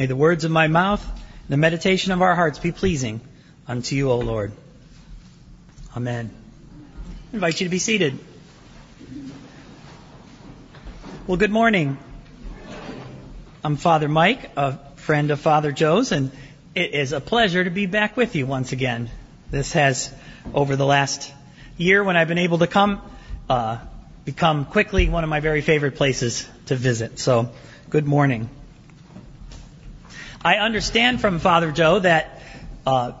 May the words of my mouth and the meditation of our hearts be pleasing unto you, O Lord. Amen. I invite you to be seated. Well, good morning. I'm Father Mike, a friend of Father Joe's, and it is a pleasure to be back with you once again. This has, over the last year when I've been able to come, uh, become quickly one of my very favorite places to visit. So, good morning. I understand from Father Joe that uh,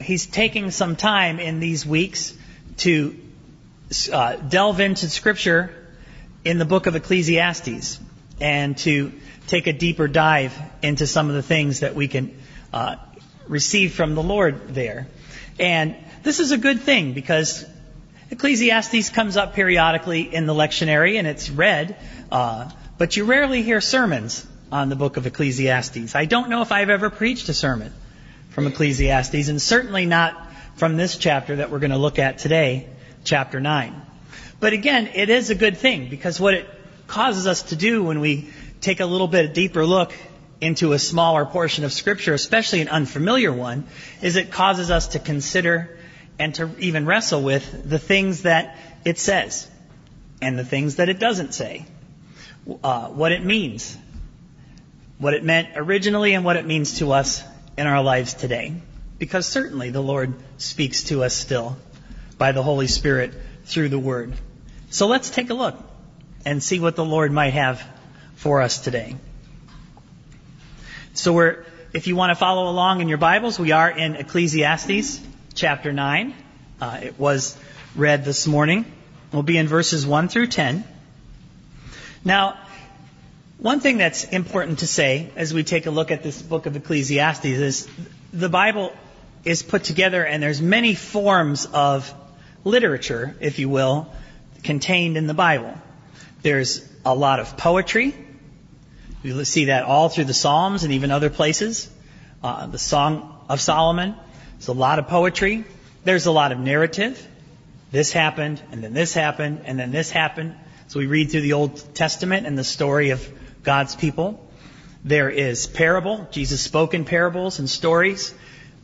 he's taking some time in these weeks to uh, delve into Scripture in the book of Ecclesiastes and to take a deeper dive into some of the things that we can uh, receive from the Lord there. And this is a good thing because Ecclesiastes comes up periodically in the lectionary and it's read, uh, but you rarely hear sermons on the book of Ecclesiastes. I don't know if I've ever preached a sermon from Ecclesiastes, and certainly not from this chapter that we're going to look at today, chapter 9. But again, it is a good thing because what it causes us to do when we take a little bit deeper look into a smaller portion of Scripture, especially an unfamiliar one, is it causes us to consider and to even wrestle with the things that it says and the things that it doesn't say, uh, what it means, what it meant originally and what it means to us in our lives today. Because certainly the Lord speaks to us still by the Holy Spirit through the Word. So let's take a look and see what the Lord might have for us today. So we're, if you want to follow along in your Bibles, we are in Ecclesiastes chapter 9. Uh, it was read this morning. We'll be in verses 1 through 10. Now, one thing that's important to say as we take a look at this book of Ecclesiastes is the Bible is put together and there's many forms of literature, if you will, contained in the Bible. There's a lot of poetry. We see that all through the Psalms and even other places. Uh, the Song of Solomon. There's a lot of poetry. There's a lot of narrative. This happened, and then this happened, and then this happened. So we read through the Old Testament and the story of God's people. There is parable. Jesus spoke in parables and stories.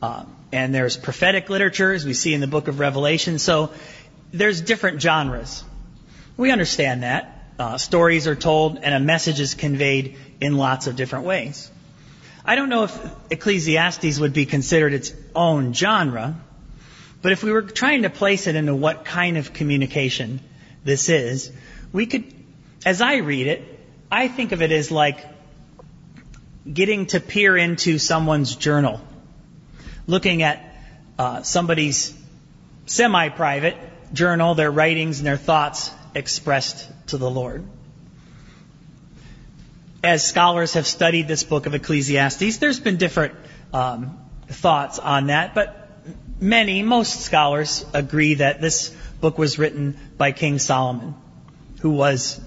Uh, and there's prophetic literature, as we see in the book of Revelation. So there's different genres. We understand that. Uh, stories are told and a message is conveyed in lots of different ways. I don't know if Ecclesiastes would be considered its own genre, but if we were trying to place it into what kind of communication this is, we could, as I read it, I think of it as like getting to peer into someone's journal, looking at uh, somebody's semi-private journal, their writings and their thoughts expressed to the Lord. As scholars have studied this book of Ecclesiastes, there's been different um, thoughts on that, but many, most scholars agree that this book was written by King Solomon, who was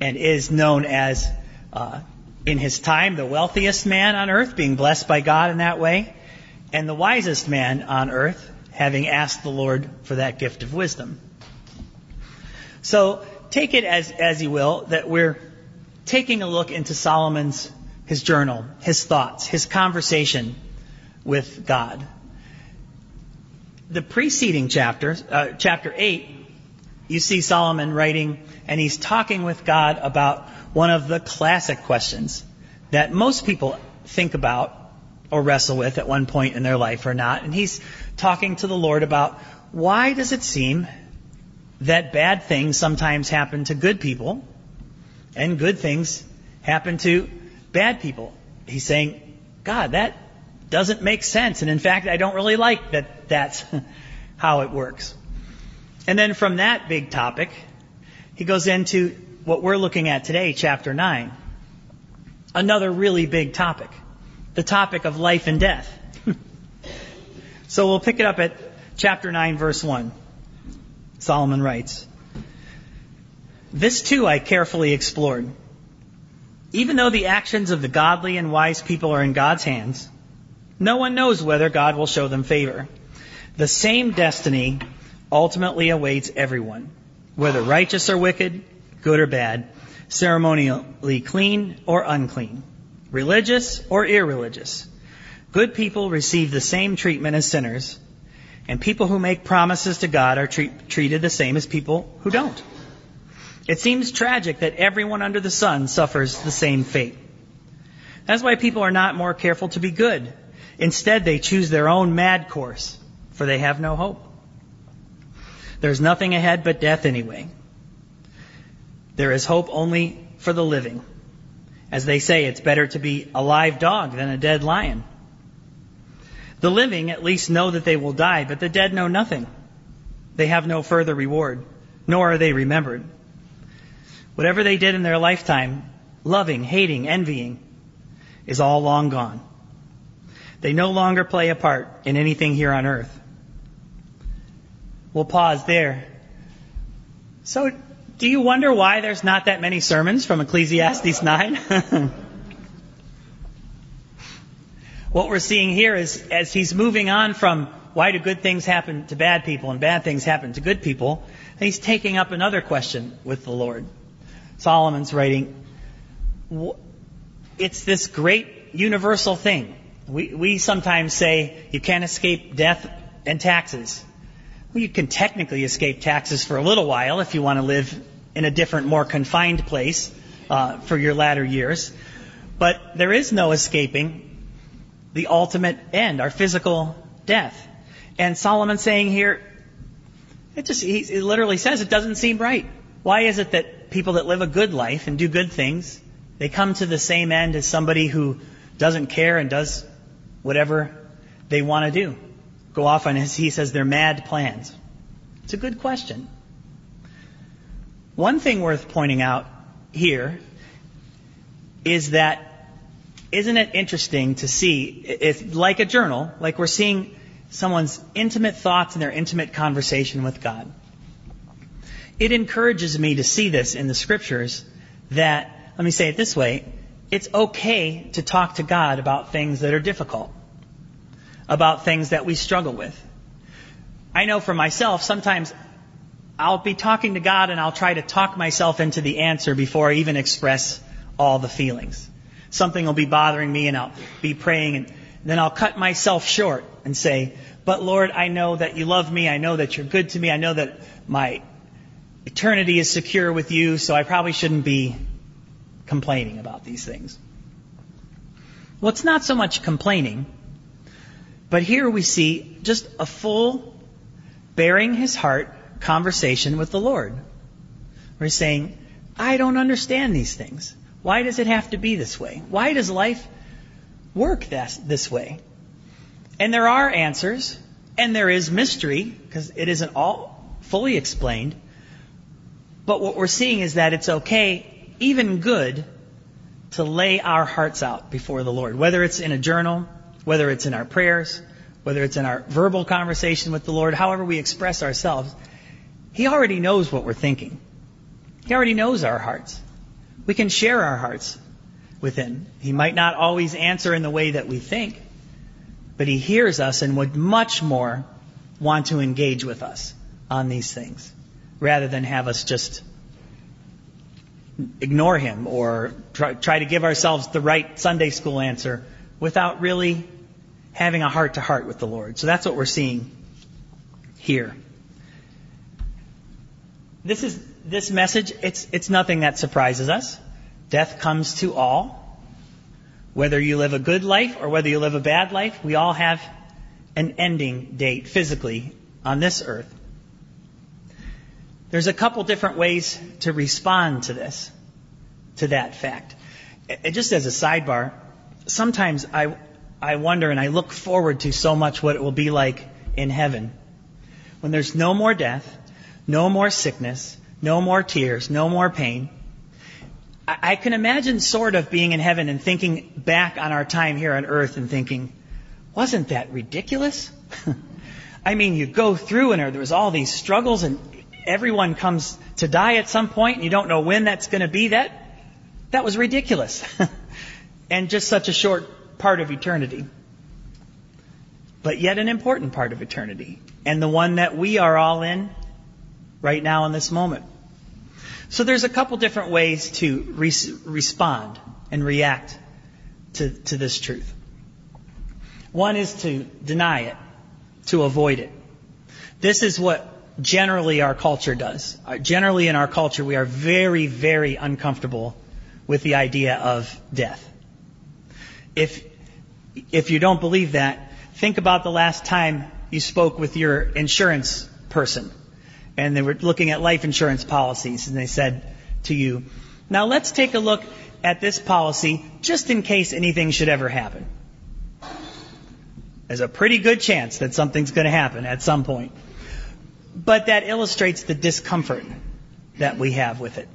and is known as, uh, in his time, the wealthiest man on earth, being blessed by God in that way, and the wisest man on earth, having asked the Lord for that gift of wisdom. So take it as, as you will, that we're taking a look into Solomon's, his journal, his thoughts, his conversation with God the preceding chapter, uh, chapter 8, you see Solomon writing, and he's talking with God about one of the classic questions that most people think about or wrestle with at one point in their life or not. And he's talking to the Lord about why does it seem that bad things sometimes happen to good people and good things happen to bad people? He's saying, God, that doesn't make sense. And in fact, I don't really like that that's how it works. And then from that big topic, he goes into what we're looking at today, chapter 9. Another really big topic. The topic of life and death. so we'll pick it up at chapter 9, verse 1. Solomon writes, This too I carefully explored. Even though the actions of the godly and wise people are in God's hands, no one knows whether God will show them favor. The same destiny ultimately awaits everyone, whether righteous or wicked, good or bad, ceremonially clean or unclean. religious or irreligious. Good people receive the same treatment as sinners, and people who make promises to God are treat, treated the same as people who don't. It seems tragic that everyone under the sun suffers the same fate. That's why people are not more careful to be good. Instead, they choose their own mad course, for they have no hope. There's nothing ahead but death anyway. There is hope only for the living. As they say, it's better to be a live dog than a dead lion. The living at least know that they will die, but the dead know nothing. They have no further reward, nor are they remembered. Whatever they did in their lifetime, loving, hating, envying, is all long gone. They no longer play a part in anything here on earth. We'll pause there. So, do you wonder why there's not that many sermons from Ecclesiastes 9? what we're seeing here is as he's moving on from why do good things happen to bad people and bad things happen to good people, he's taking up another question with the Lord. Solomon's writing, it's this great universal thing. We, we sometimes say you can't escape death and taxes. Well, you can technically escape taxes for a little while if you want to live in a different, more confined place uh, for your latter years. But there is no escaping the ultimate end, our physical death. And Solomon's saying here, it just, he it literally says it doesn't seem right. Why is it that people that live a good life and do good things, they come to the same end as somebody who doesn't care and does whatever they want to do. Go off on as he says, their mad plans. It's a good question. One thing worth pointing out here is that isn't it interesting to see it's like a journal, like we're seeing someone's intimate thoughts and their intimate conversation with God. It encourages me to see this in the scriptures that, let me say it this way, it's okay to talk to God about things that are difficult, about things that we struggle with. I know for myself, sometimes I'll be talking to God and I'll try to talk myself into the answer before I even express all the feelings. Something will be bothering me and I'll be praying and then I'll cut myself short and say, but Lord, I know that you love me. I know that you're good to me. I know that my eternity is secure with you, so I probably shouldn't be complaining about these things. Well, it's not so much complaining, but here we see just a full, bearing his heart conversation with the Lord. Where he's saying, I don't understand these things. Why does it have to be this way? Why does life work this, this way? And there are answers, and there is mystery, because it isn't all fully explained. But what we're seeing is that it's okay even good to lay our hearts out before the Lord, whether it's in a journal, whether it's in our prayers, whether it's in our verbal conversation with the Lord, however we express ourselves. He already knows what we're thinking. He already knows our hearts. We can share our hearts with Him. He might not always answer in the way that we think, but He hears us and would much more want to engage with us on these things rather than have us just ignore him or try, to give ourselves the right Sunday school answer without really having a heart to heart with the Lord. So that's what we're seeing here. This is this message, it's it's nothing that surprises us. Death comes to all. Whether you live a good life or whether you live a bad life, we all have an ending date physically on this earth. There's a couple different ways to respond to this, to that fact. And just as a sidebar, sometimes I, I wonder and I look forward to so much what it will be like in heaven. When there's no more death, no more sickness, no more tears, no more pain. I, can imagine sort of being in heaven and thinking back on our time here on earth and thinking, wasn't that ridiculous? I mean, you go through and there was all these struggles and everyone comes to die at some point and you don't know when that's going to be, that, that was ridiculous. and just such a short part of eternity. But yet an important part of eternity. And the one that we are all in right now in this moment. So there's a couple different ways to re- respond and react to, to this truth. One is to deny it, to avoid it. This is what generally our culture does. Uh, generally in our culture, we are very, very uncomfortable with the idea of death. If, if you don't believe that, think about the last time you spoke with your insurance person and they were looking at life insurance policies and they said to you, now let's take a look at this policy just in case anything should ever happen. There's a pretty good chance that something's going to happen at some point. But that illustrates the discomfort that we have with it.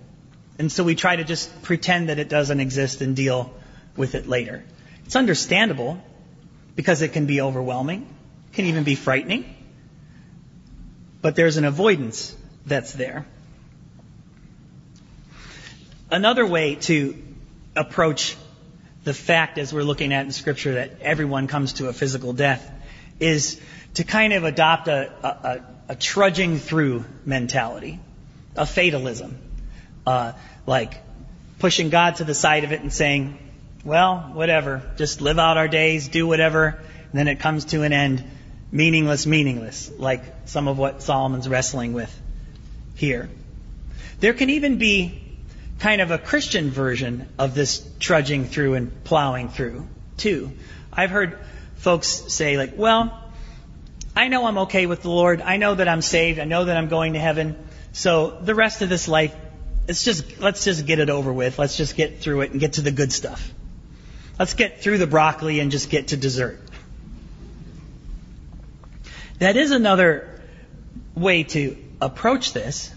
And so we try to just pretend that it doesn't exist and deal with it later. It's understandable because it can be overwhelming, can even be frightening. But there's an avoidance that's there. Another way to approach the fact, as we're looking at in Scripture, that everyone comes to a physical death, is to kind of adopt a, a, a trudging through mentality, a fatalism, uh, like pushing God to the side of it and saying, well, whatever, just live out our days, do whatever, and then it comes to an end, meaningless, meaningless, like some of what Solomon's wrestling with here. There can even be kind of a Christian version of this trudging through and plowing through, too. I've heard folks say, like, well, I know I'm okay with the Lord. I know that I'm saved. I know that I'm going to heaven. So the rest of this life, it's just, let's just get it over with. Let's just get through it and get to the good stuff. Let's get through the broccoli and just get to dessert. That is another way to approach this,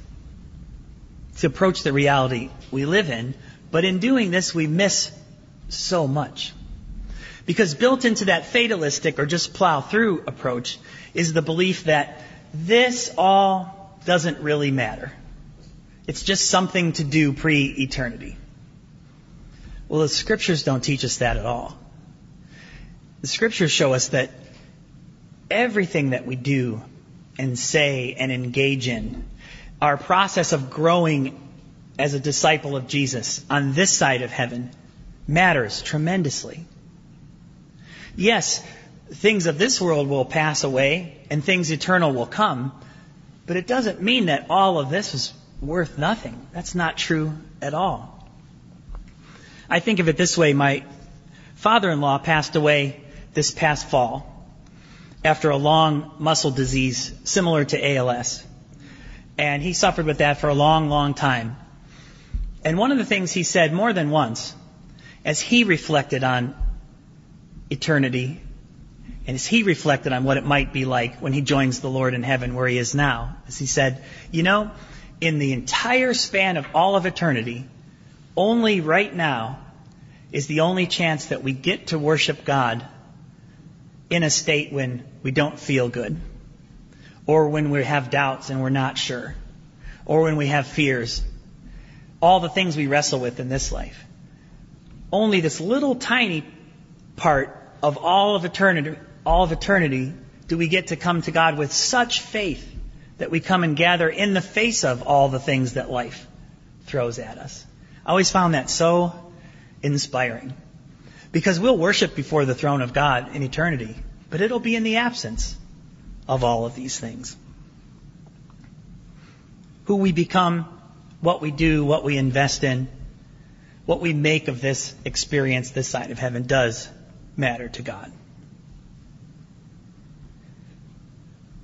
to approach the reality we live in. But in doing this, we miss so much. Because built into that fatalistic or just plow through approach is the belief that this all doesn't really matter. It's just something to do pre eternity. Well, the scriptures don't teach us that at all. The scriptures show us that everything that we do and say and engage in, our process of growing as a disciple of Jesus on this side of heaven matters tremendously. Yes, things of this world will pass away and things eternal will come, but it doesn't mean that all of this is worth nothing. That's not true at all. I think of it this way my father in law passed away this past fall after a long muscle disease similar to ALS. And he suffered with that for a long, long time. And one of the things he said more than once, as he reflected on eternity, and as he reflected on what it might be like when he joins the Lord in heaven where he is now, as he said, you know, in the entire span of all of eternity, only right now is the only chance that we get to worship God in a state when we don't feel good, or when we have doubts and we're not sure, or when we have fears. All the things we wrestle with in this life. Only this little tiny part of all of eternity, all of eternity, do we get to come to God with such faith that we come and gather in the face of all the things that life throws at us. I always found that so inspiring. Because we'll worship before the throne of God in eternity, but it'll be in the absence of all of these things. Who we become, what we do, what we invest in, what we make of this experience this side of heaven does matter to God.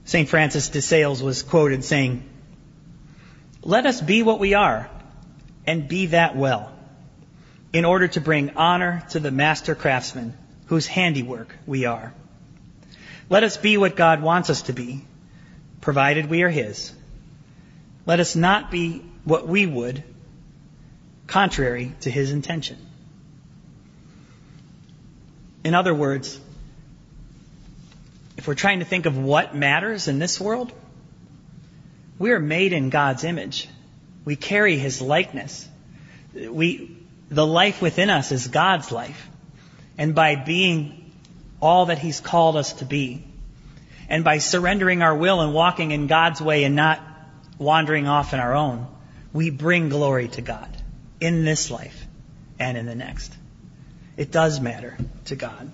St. Francis de Sales was quoted saying, Let us be what we are, and be that well, in order to bring honor to the master craftsman whose handiwork we are. Let us be what God wants us to be, provided we are His. Let us not be what we would, contrary to His intention. In other words, if we're trying to think of what matters in this world, we are made in God's image. We carry His likeness. We, the life within us is God's life. And by being all that He's called us to be, and by surrendering our will and walking in God's way and not wandering off in our own, we bring glory to God in this life and in the next. It does matter to God.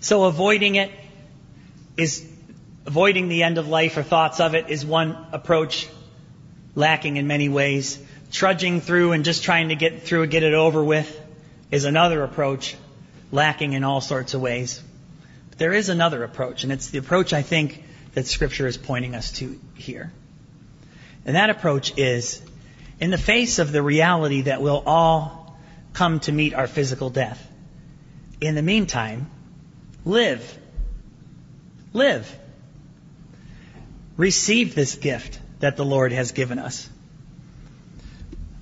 So avoiding it is avoiding the end of life or thoughts of it is one approach lacking in many ways. Trudging through and just trying to get through and get it over with is another approach lacking in all sorts of ways. But there is another approach, and it's the approach I think that Scripture is pointing us to here. And that approach is in the face of the reality that we'll all come to meet our physical death. In the meantime, live. Live. Receive this gift that the Lord has given us.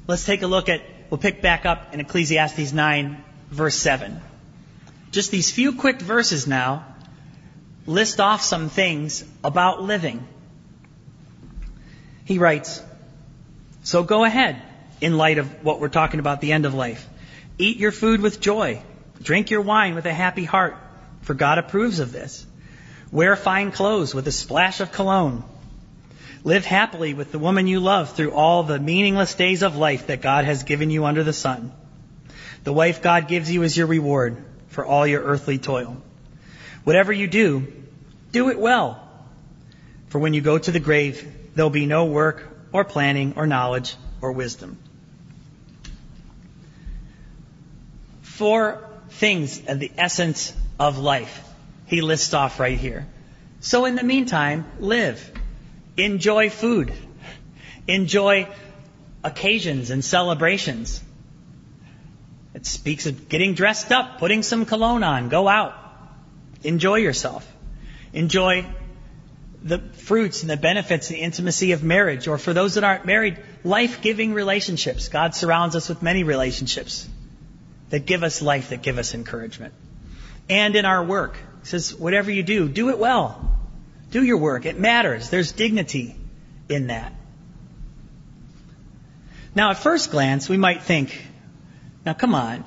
Let's take a look at, we'll pick back up in Ecclesiastes 9, verse 7. Just these few quick verses now list off some things about living. He writes, So go ahead, in light of what we're talking about, the end of life. Eat your food with joy. Drink your wine with a happy heart, for God approves of this. Wear fine clothes with a splash of cologne. Live happily with the woman you love through all the meaningless days of life that God has given you under the sun. The wife God gives you is your reward for all your earthly toil. Whatever you do, do it well. For when you go to the grave, there'll be no work or planning or knowledge or wisdom. Four things of the essence of life he lists off right here. So in the meantime, live. Enjoy food. Enjoy occasions and celebrations. It speaks of getting dressed up, putting some cologne on, go out. Enjoy yourself. Enjoy the fruits and the benefits, the intimacy of marriage, or for those that aren't married, life giving relationships. God surrounds us with many relationships that give us life, that give us encouragement. And in our work, he says, whatever you do, do it well. Do your work. It matters. There's dignity in that. Now, at first glance, we might think, now come on,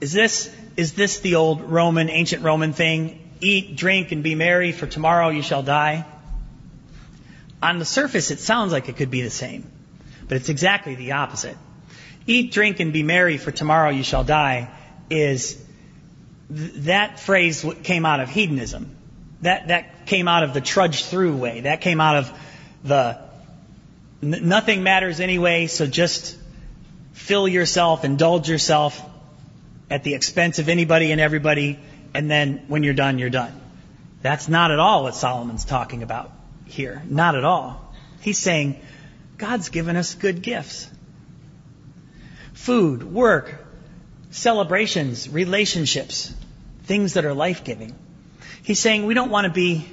is this, is this the old Roman, ancient Roman thing? Eat, drink, and be merry, for tomorrow you shall die? On the surface, it sounds like it could be the same, but it's exactly the opposite. Eat, drink, and be merry, for tomorrow you shall die is that phrase came out of hedonism. That, that came out of the trudge through way. That came out of the nothing matters anyway, so just fill yourself, indulge yourself at the expense of anybody and everybody, and then when you're done, you're done. That's not at all what Solomon's talking about here. Not at all. He's saying, God's given us good gifts. Food, work, celebrations, relationships, things that are life giving. He's saying we don't want to be.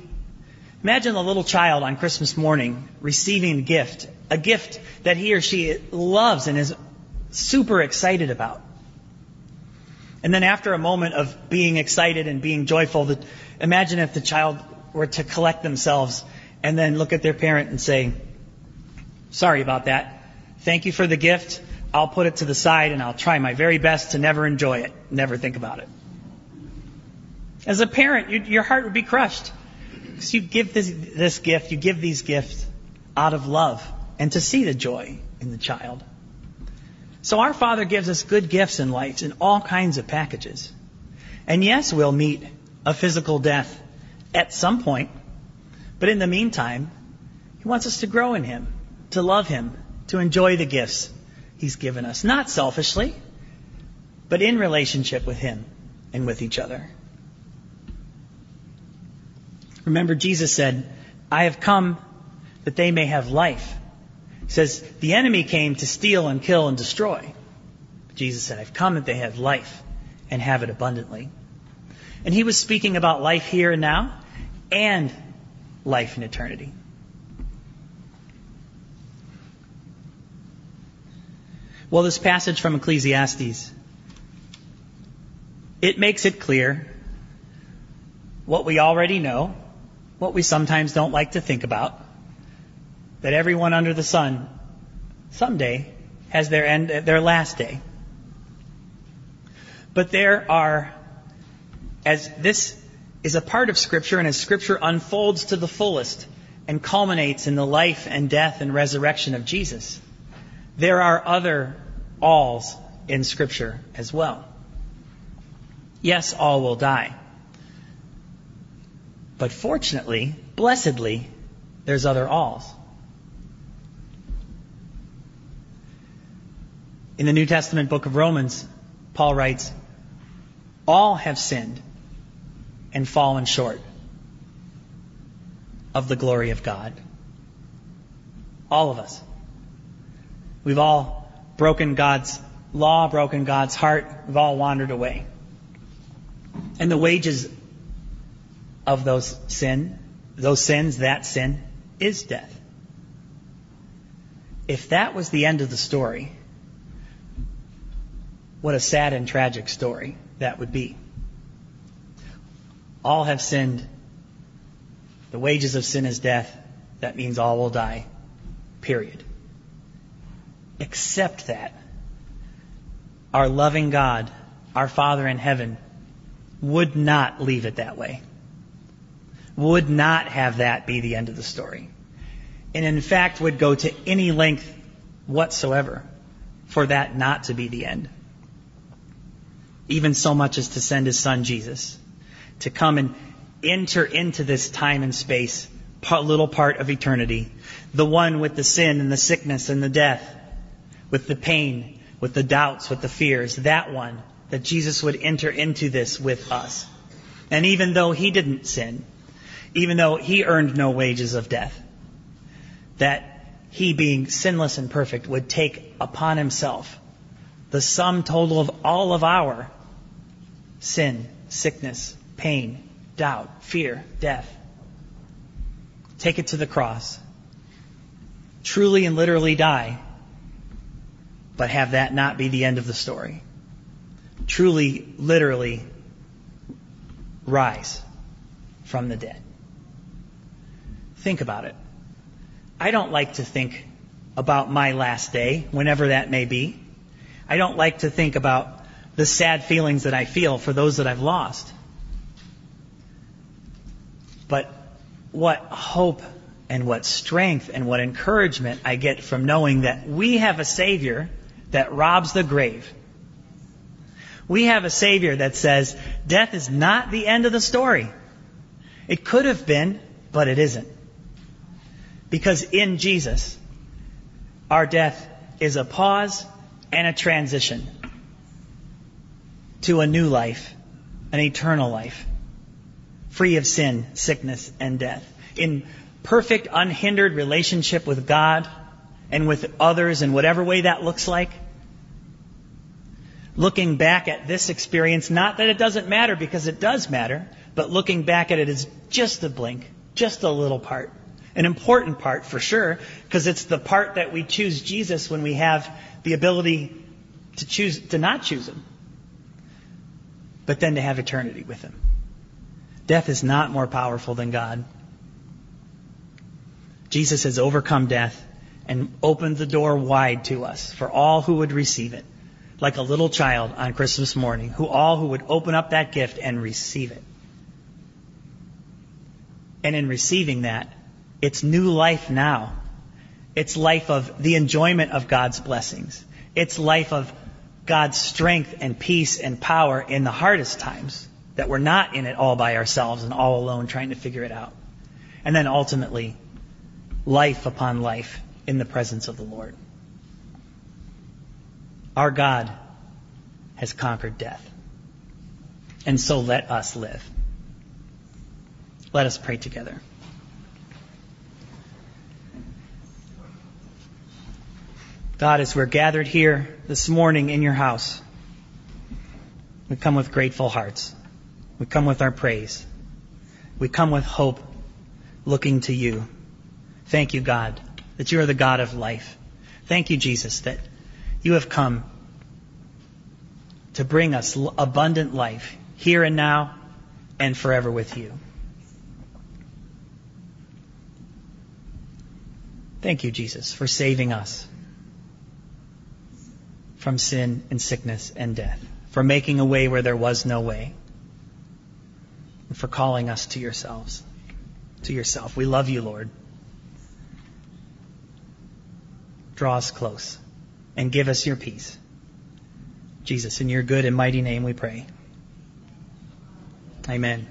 Imagine a little child on Christmas morning receiving a gift, a gift that he or she loves and is super excited about. And then after a moment of being excited and being joyful, the, imagine if the child were to collect themselves and then look at their parent and say, sorry about that. Thank you for the gift. I'll put it to the side and I'll try my very best to never enjoy it, never think about it. As a parent, you, your heart would be crushed because you give this, this gift, you give these gifts out of love and to see the joy in the child. So our Father gives us good gifts in life in all kinds of packages. And yes, we'll meet a physical death at some point. But in the meantime, He wants us to grow in Him, to love Him, to enjoy the gifts He's given us. Not selfishly, but in relationship with Him and with each other. Remember, Jesus said, I have come that they may have life. He says, the enemy came to steal and kill and destroy. Jesus said, I've come that they have life and have it abundantly. And he was speaking about life here and now and life in eternity. Well, this passage from Ecclesiastes, it makes it clear what we already know, what we sometimes don't like to think about, that everyone under the sun someday has their end, their last day. But there are, as this is a part of Scripture, and as Scripture unfolds to the fullest and culminates in the life and death and resurrection of Jesus, there are other alls in Scripture as well. Yes, all will die. But fortunately, blessedly, there's other alls. In the New Testament book of Romans, Paul writes, All have sinned and fallen short of the glory of God. All of us. We've all broken God's law, broken God's heart. We've all wandered away. And the wages of those sin, those sins, that sin, is death. If that was the end of the story, what a sad and tragic story that would be. All have sinned. The wages of sin is death. That means all will die. Period. Except that our loving God, our Father in heaven, would not leave it that way. Would not have that be the end of the story. And in fact would go to any length whatsoever for that not to be the end even so much as to send his son Jesus to come and enter into this time and space, little part of eternity, the one with the sin and the sickness and the death, with the pain, with the doubts, with the fears, that one, that Jesus would enter into this with us. And even though he didn't sin, even though he earned no wages of death, that he being sinless and perfect would take upon himself the sum total of all of our sin, sickness, pain, doubt, fear, death. Take it to the cross. Truly and literally die, but have that not be the end of the story. Truly, literally rise from the dead. Think about it. I don't like to think about my last day, whenever that may be. I don't like to think about the sad feelings that I feel for those that I've lost. But what hope and what strength and what encouragement I get from knowing that we have a Savior that robs the grave. We have a Savior that says death is not the end of the story. It could have been, but it isn't. Because in Jesus, our death is a pause and a transition to a new life, an eternal life, free of sin, sickness, and death. In perfect, unhindered relationship with God and with others in whatever way that looks like. Looking back at this experience, not that it doesn't matter because it does matter, but looking back at it is just a blink, just a little part. An important part for sure, because it's the part that we choose Jesus when we have the ability to choose, to not choose Him but then to have eternity with Him. Death is not more powerful than God. Jesus has overcome death and opened the door wide to us for all who would receive it, like a little child on Christmas morning, who all who would open up that gift and receive it. And in receiving that, it's new life now. It's life of the enjoyment of God's blessings. It's life of God's strength and peace and power in the hardest times, that we're not in it all by ourselves and all alone trying to figure it out. And then ultimately, life upon life in the presence of the Lord. Our God has conquered death. And so let us live. Let us pray together. God, as we're gathered here this morning in your house, we come with grateful hearts. We come with our praise. We come with hope, looking to you. Thank you, God, that you are the God of life. Thank you, Jesus, that you have come to bring us abundant life here and now and forever with you. Thank you, Jesus, for saving us from sin and sickness and death, for making a way where there was no way, and for calling us to yourselves, to yourself. We love you, Lord. Draw us close and give us your peace. Jesus, in your good and mighty name we pray. Amen.